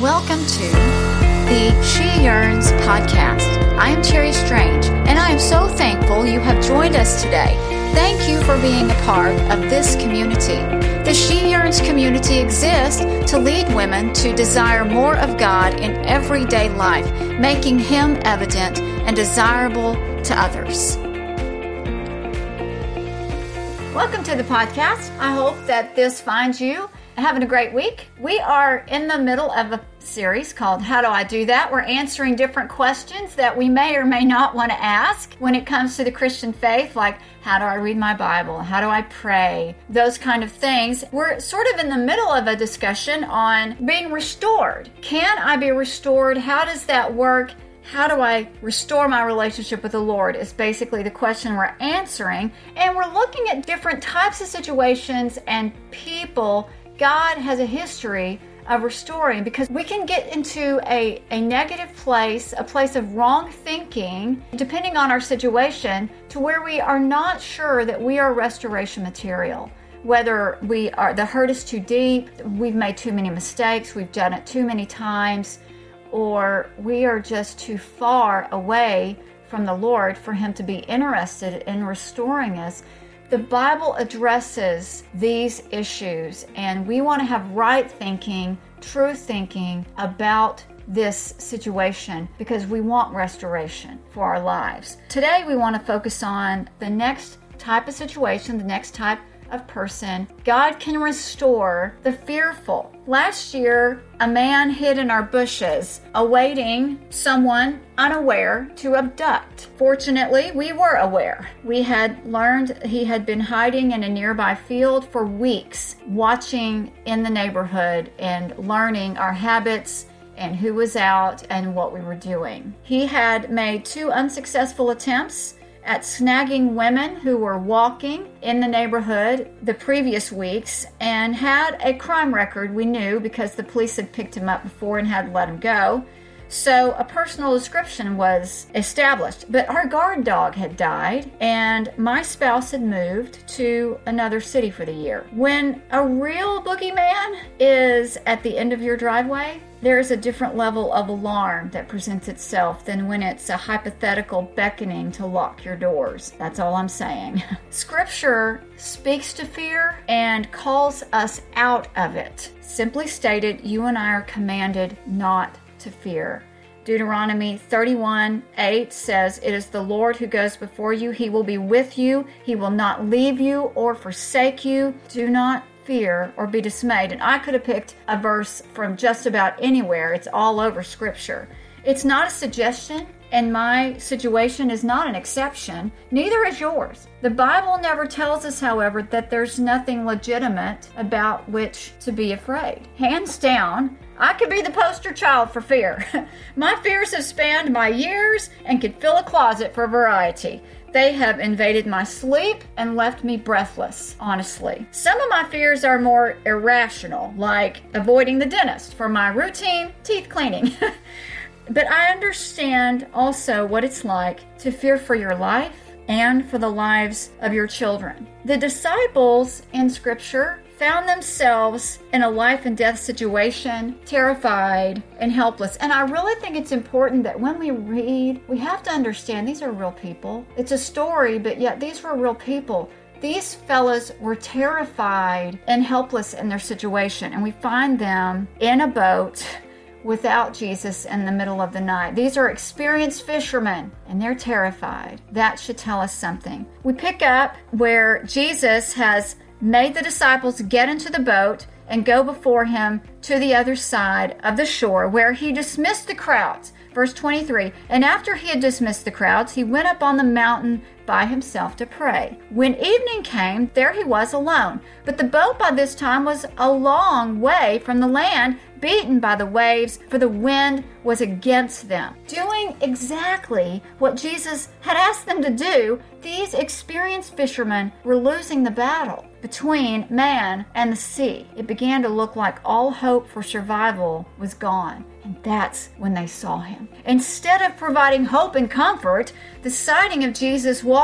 Welcome to the She Yearns podcast. I am Terry Strange, and I am so thankful you have joined us today. Thank you for being a part of this community. The She Yearns community exists to lead women to desire more of God in everyday life, making Him evident and desirable to others. Welcome to the podcast. I hope that this finds you having a great week. We are in the middle of a series called How Do I Do That? We're answering different questions that we may or may not want to ask when it comes to the Christian faith, like how do I read my Bible? How do I pray? Those kind of things. We're sort of in the middle of a discussion on being restored. Can I be restored? How does that work? how do I restore my relationship with the Lord is basically the question we're answering. And we're looking at different types of situations and people God has a history of restoring because we can get into a, a negative place, a place of wrong thinking, depending on our situation, to where we are not sure that we are restoration material. Whether we are the hurt is too deep, we've made too many mistakes, we've done it too many times, or we are just too far away from the Lord for Him to be interested in restoring us. The Bible addresses these issues, and we want to have right thinking, true thinking about this situation because we want restoration for our lives. Today, we want to focus on the next type of situation, the next type of person, God can restore the fearful. Last year, a man hid in our bushes, awaiting someone unaware to abduct. Fortunately, we were aware. We had learned he had been hiding in a nearby field for weeks, watching in the neighborhood and learning our habits and who was out and what we were doing. He had made two unsuccessful attempts at snagging women who were walking in the neighborhood the previous weeks and had a crime record, we knew, because the police had picked him up before and had let him go. So a personal description was established. But our guard dog had died, and my spouse had moved to another city for the year. When a real boogeyman is at the end of your driveway, there is a different level of alarm that presents itself than when it's a hypothetical beckoning to lock your doors. That's all I'm saying. Scripture speaks to fear and calls us out of it. Simply stated, you and I are commanded not to fear. Deuteronomy 31 8 says, It is the Lord who goes before you. He will be with you. He will not leave you or forsake you. Do not fear or be dismayed. And I could have picked a verse from just about anywhere, it's all over Scripture. It's not a suggestion, and my situation is not an exception. Neither is yours. The Bible never tells us, however, that there's nothing legitimate about which to be afraid. Hands down, I could be the poster child for fear. my fears have spanned my years and could fill a closet for variety. They have invaded my sleep and left me breathless, honestly. Some of my fears are more irrational, like avoiding the dentist for my routine teeth cleaning. but I understand also what it's like to fear for your life and for the lives of your children. The disciples in Scripture found themselves in a life and death situation, terrified and helpless. And I really think it's important that when we read, we have to understand these are real people. It's a story, but yet these were real people. These fellas were terrified and helpless in their situation, and we find them in a boat without Jesus in the middle of the night. These are experienced fishermen and they're terrified. That should tell us something. We pick up where Jesus has made the disciples get into the boat and go before him to the other side of the shore, where he dismissed the crowds. Verse 23 And after he had dismissed the crowds, he went up on the mountain by himself to pray. When evening came, there he was alone. But the boat by this time was a long way from the land, beaten by the waves, for the wind was against them. Doing exactly what Jesus had asked them to do, these experienced fishermen were losing the battle between man and the sea. It began to look like all hope for survival was gone. And that's when they saw him. Instead of providing hope and comfort, the sighting of Jesus walking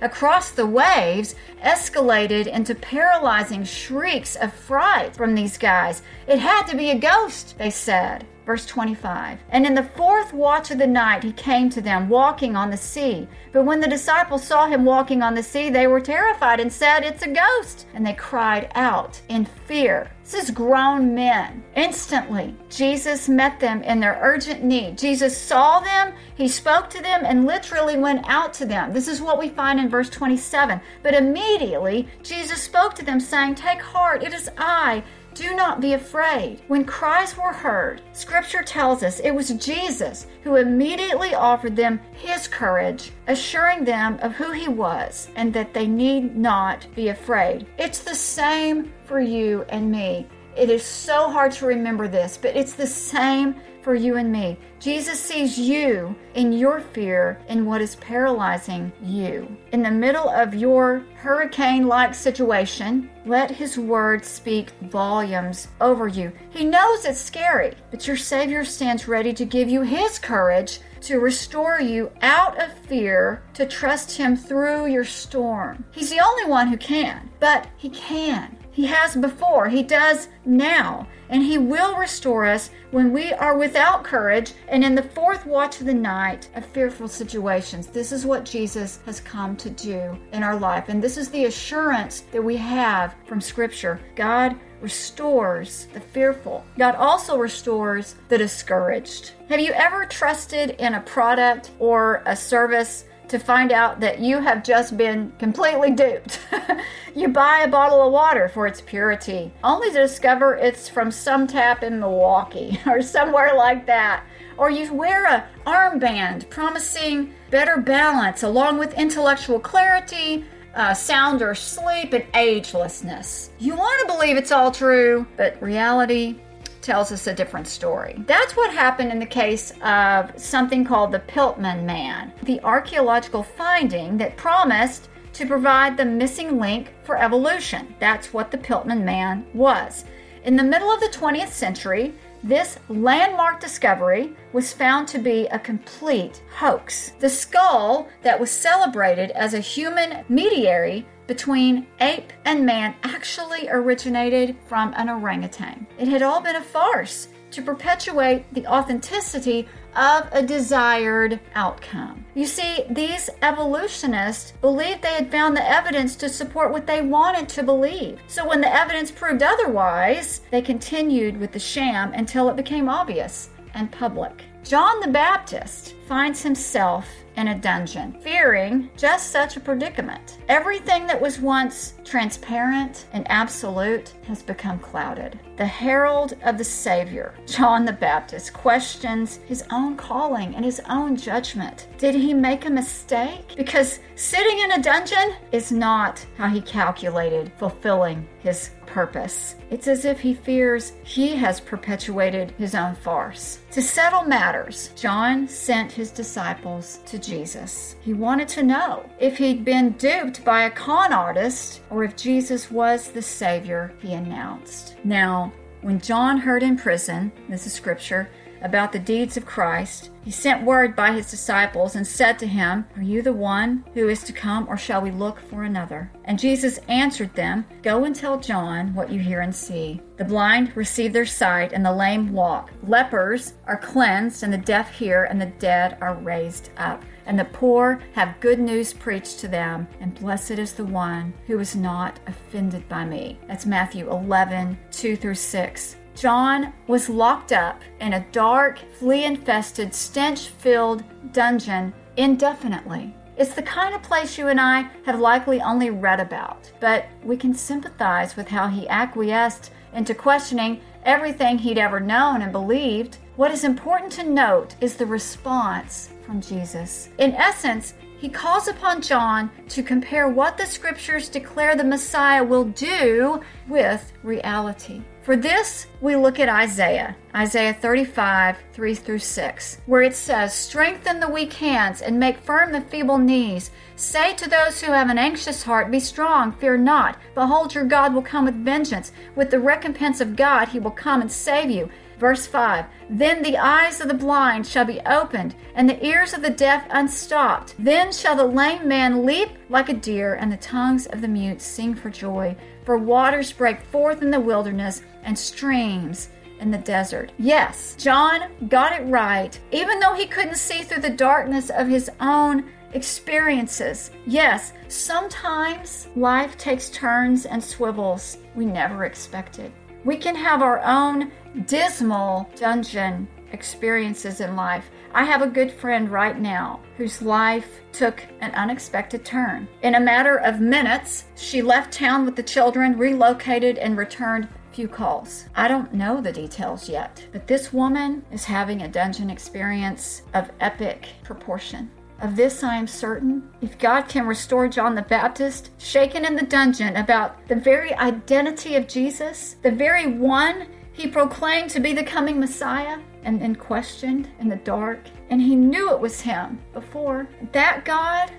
across the waves escalated into paralyzing shrieks of fright from these guys. It had to be a ghost, they said. Verse 25. And in the fourth watch of the night he came to them, walking on the sea. But when the disciples saw him walking on the sea, they were terrified and said, It's a ghost. And they cried out in fear. This is grown men. Instantly, Jesus met them in their urgent need. Jesus saw them, he spoke to them, and literally went out to them. This is what we find in verse 27. But immediately, Jesus spoke to them, saying, Take heart, it is I. Do not be afraid. When cries were heard, Scripture tells us it was Jesus who immediately offered them his courage, assuring them of who he was and that they need not be afraid. It's the same for you and me. It is so hard to remember this, but it's the same for you and me. Jesus sees you in your fear in what is paralyzing you. In the middle of your hurricane like situation, let His word speak volumes over you. He knows it's scary, but your Savior stands ready to give you His courage to restore you out of fear to trust Him through your storm. He's the only one who can, but He can. He has before, He does now, and He will restore us when we are without courage and in the fourth watch of the night of fearful situations. This is what Jesus has come to do in our life, and this is the assurance that we have from Scripture. God restores the fearful. God also restores the discouraged. Have you ever trusted in a product or a service to find out that you have just been completely duped. you buy a bottle of water for its purity, only to discover it's from some tap in Milwaukee or somewhere like that. Or you wear a armband promising better balance along with intellectual clarity, uh, sounder sleep, and agelessness. You want to believe it's all true, but reality tells us a different story. That's what happened in the case of something called the Piltdown Man, the archaeological finding that promised to provide the missing link for evolution. That's what the Piltdown Man was. In the middle of the 20th century, this landmark discovery was found to be a complete hoax. The skull that was celebrated as a human mediary between ape and man actually originated from an orangutan. It had all been a farce to perpetuate the authenticity of a desired outcome. You see, these evolutionists believed they had found the evidence to support what they wanted to believe. So when the evidence proved otherwise, they continued with the sham until it became obvious and public. John the Baptist finds himself in a dungeon, fearing just such a predicament. Everything that was once transparent and absolute has become clouded. The herald of the Savior, John the Baptist, questions his own calling and his own judgment. Did he make a mistake? Because sitting in a dungeon is not how he calculated fulfilling his purpose. It's as if he fears he has perpetuated his own farce. To settle matters, John sent his disciples to Jesus. He wanted to know if he'd been duped by a con artist or if Jesus was the Savior he announced. Now, when John heard in prison, this is scripture, about the deeds of Christ, he sent word by his disciples and said to him, Are you the one who is to come, or shall we look for another? And Jesus answered them, Go and tell John what you hear and see. The blind receive their sight, and the lame walk. Lepers are cleansed, and the deaf hear, and the dead are raised up. And the poor have good news preached to them, and blessed is the one who is not offended by me. That's Matthew 11, 2 through 6. John was locked up in a dark, flea infested, stench filled dungeon indefinitely. It's the kind of place you and I have likely only read about, but we can sympathize with how he acquiesced into questioning everything he'd ever known and believed. What is important to note is the response from Jesus. In essence, he calls upon John to compare what the scriptures declare the Messiah will do with reality. For this, we look at Isaiah, Isaiah 35, 3 through 6, where it says, Strengthen the weak hands and make firm the feeble knees. Say to those who have an anxious heart, Be strong, fear not. Behold, your God will come with vengeance. With the recompense of God, he will come and save you. Verse 5 Then the eyes of the blind shall be opened, and the ears of the deaf unstopped. Then shall the lame man leap like a deer, and the tongues of the mute sing for joy. For waters break forth in the wilderness, and streams in the desert. Yes, John got it right, even though he couldn't see through the darkness of his own experiences. Yes, sometimes life takes turns and swivels we never expected. We can have our own dismal dungeon experiences in life. I have a good friend right now whose life took an unexpected turn. In a matter of minutes, she left town with the children, relocated, and returned few calls. I don't know the details yet, but this woman is having a dungeon experience of epic proportion. Of this I am certain. If God can restore John the Baptist, shaken in the dungeon about the very identity of Jesus, the very one he proclaimed to be the coming Messiah, and then questioned in the dark, and he knew it was him before, that God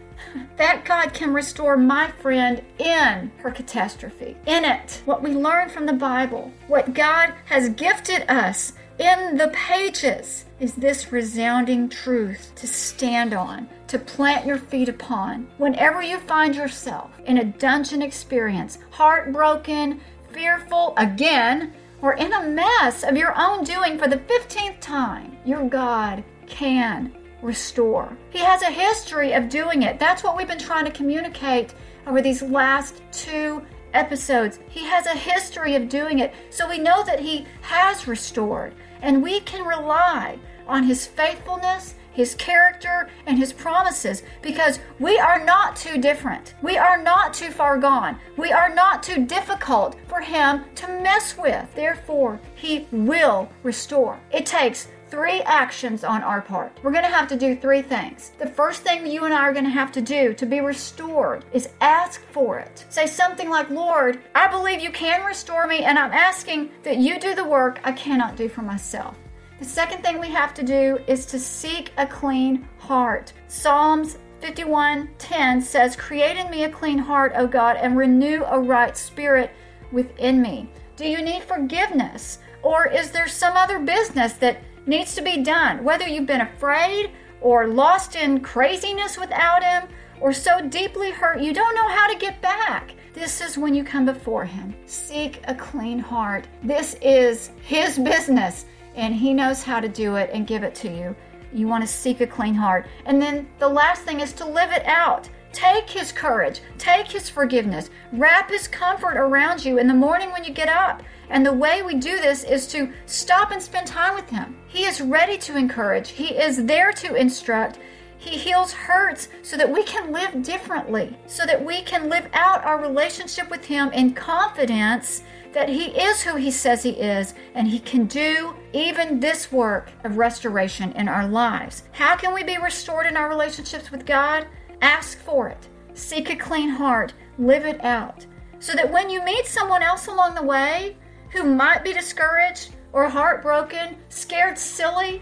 that God can restore my friend in her catastrophe. In it, what we learn from the Bible, what God has gifted us in the pages is this resounding truth to stand on, to plant your feet upon. Whenever you find yourself in a dungeon experience, heartbroken, fearful again, or in a mess of your own doing for the 15th time, your God can restore. He has a history of doing it. That's what we've been trying to communicate over these last two episodes. He has a history of doing it. So we know that He has restored. And we can rely on His faithfulness, His character, and His promises because we are not too different. We are not too far gone. We are not too difficult for Him to mess with. Therefore, He will restore. It takes three actions on our part. We're going to have to do three things. The first thing you and I are going to have to do to be restored is ask for it. Say something like, Lord, I believe you can restore me, and I'm asking that you do the work I cannot do for myself. The second thing we have to do is to seek a clean heart. Psalms 51:10 says, "Create in me a clean heart, O God, and renew a right spirit within me." Do you need forgiveness? Or is there some other business that needs to be done. Whether you've been afraid or lost in craziness without Him or so deeply hurt you don't know how to get back. This is when you come before Him. Seek a clean heart. This is His business, and He knows how to do it and give it to you. You want to seek a clean heart. And then the last thing is to live it out. Take His courage, take His forgiveness, wrap His comfort around you in the morning when you get up. And the way we do this is to stop and spend time with Him. He is ready to encourage, He is there to instruct. He heals hurts so that we can live differently, so that we can live out our relationship with Him in confidence that He is who He says He is, and He can do even this work of restoration in our lives. How can we be restored in our relationships with God? Ask for it, seek a clean heart, live it out, so that when you meet someone else along the way, who might be discouraged or heartbroken, scared silly,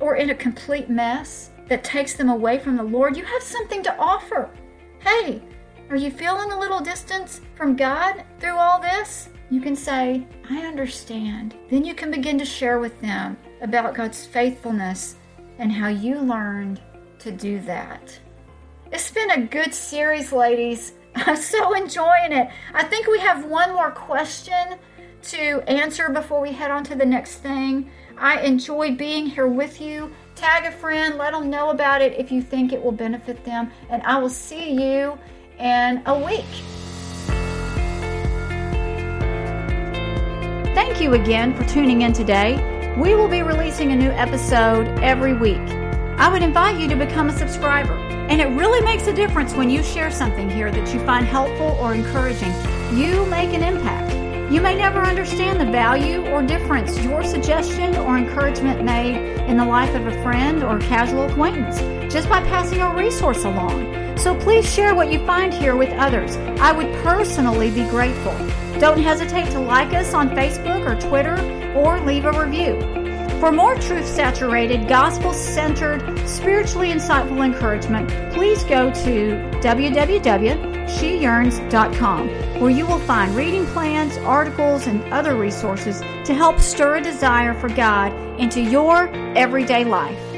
or in a complete mess that takes them away from the Lord, you have something to offer. Hey, are you feeling a little distance from God through all this? You can say, I understand. Then you can begin to share with them about God's faithfulness and how you learned to do that. It's been a good series, ladies. I'm so enjoying it. I think we have one more question to answer before we head on to the next thing. I enjoy being here with you. Tag a friend, let them know about it if you think it will benefit them, and I will see you in a week. Thank you again for tuning in today. We will be releasing a new episode every week. I would invite you to become a subscriber. And it really makes a difference when you share something here that you find helpful or encouraging. You make an impact. You may never understand the value or difference your suggestion or encouragement made in the life of a friend or casual acquaintance just by passing a resource along. So please share what you find here with others. I would personally be grateful. Don't hesitate to like us on Facebook or Twitter or leave a review. For more truth saturated, gospel centered, spiritually insightful encouragement, please go to www.sheyearns.com, where you will find reading plans, articles, and other resources to help stir a desire for God into your everyday life.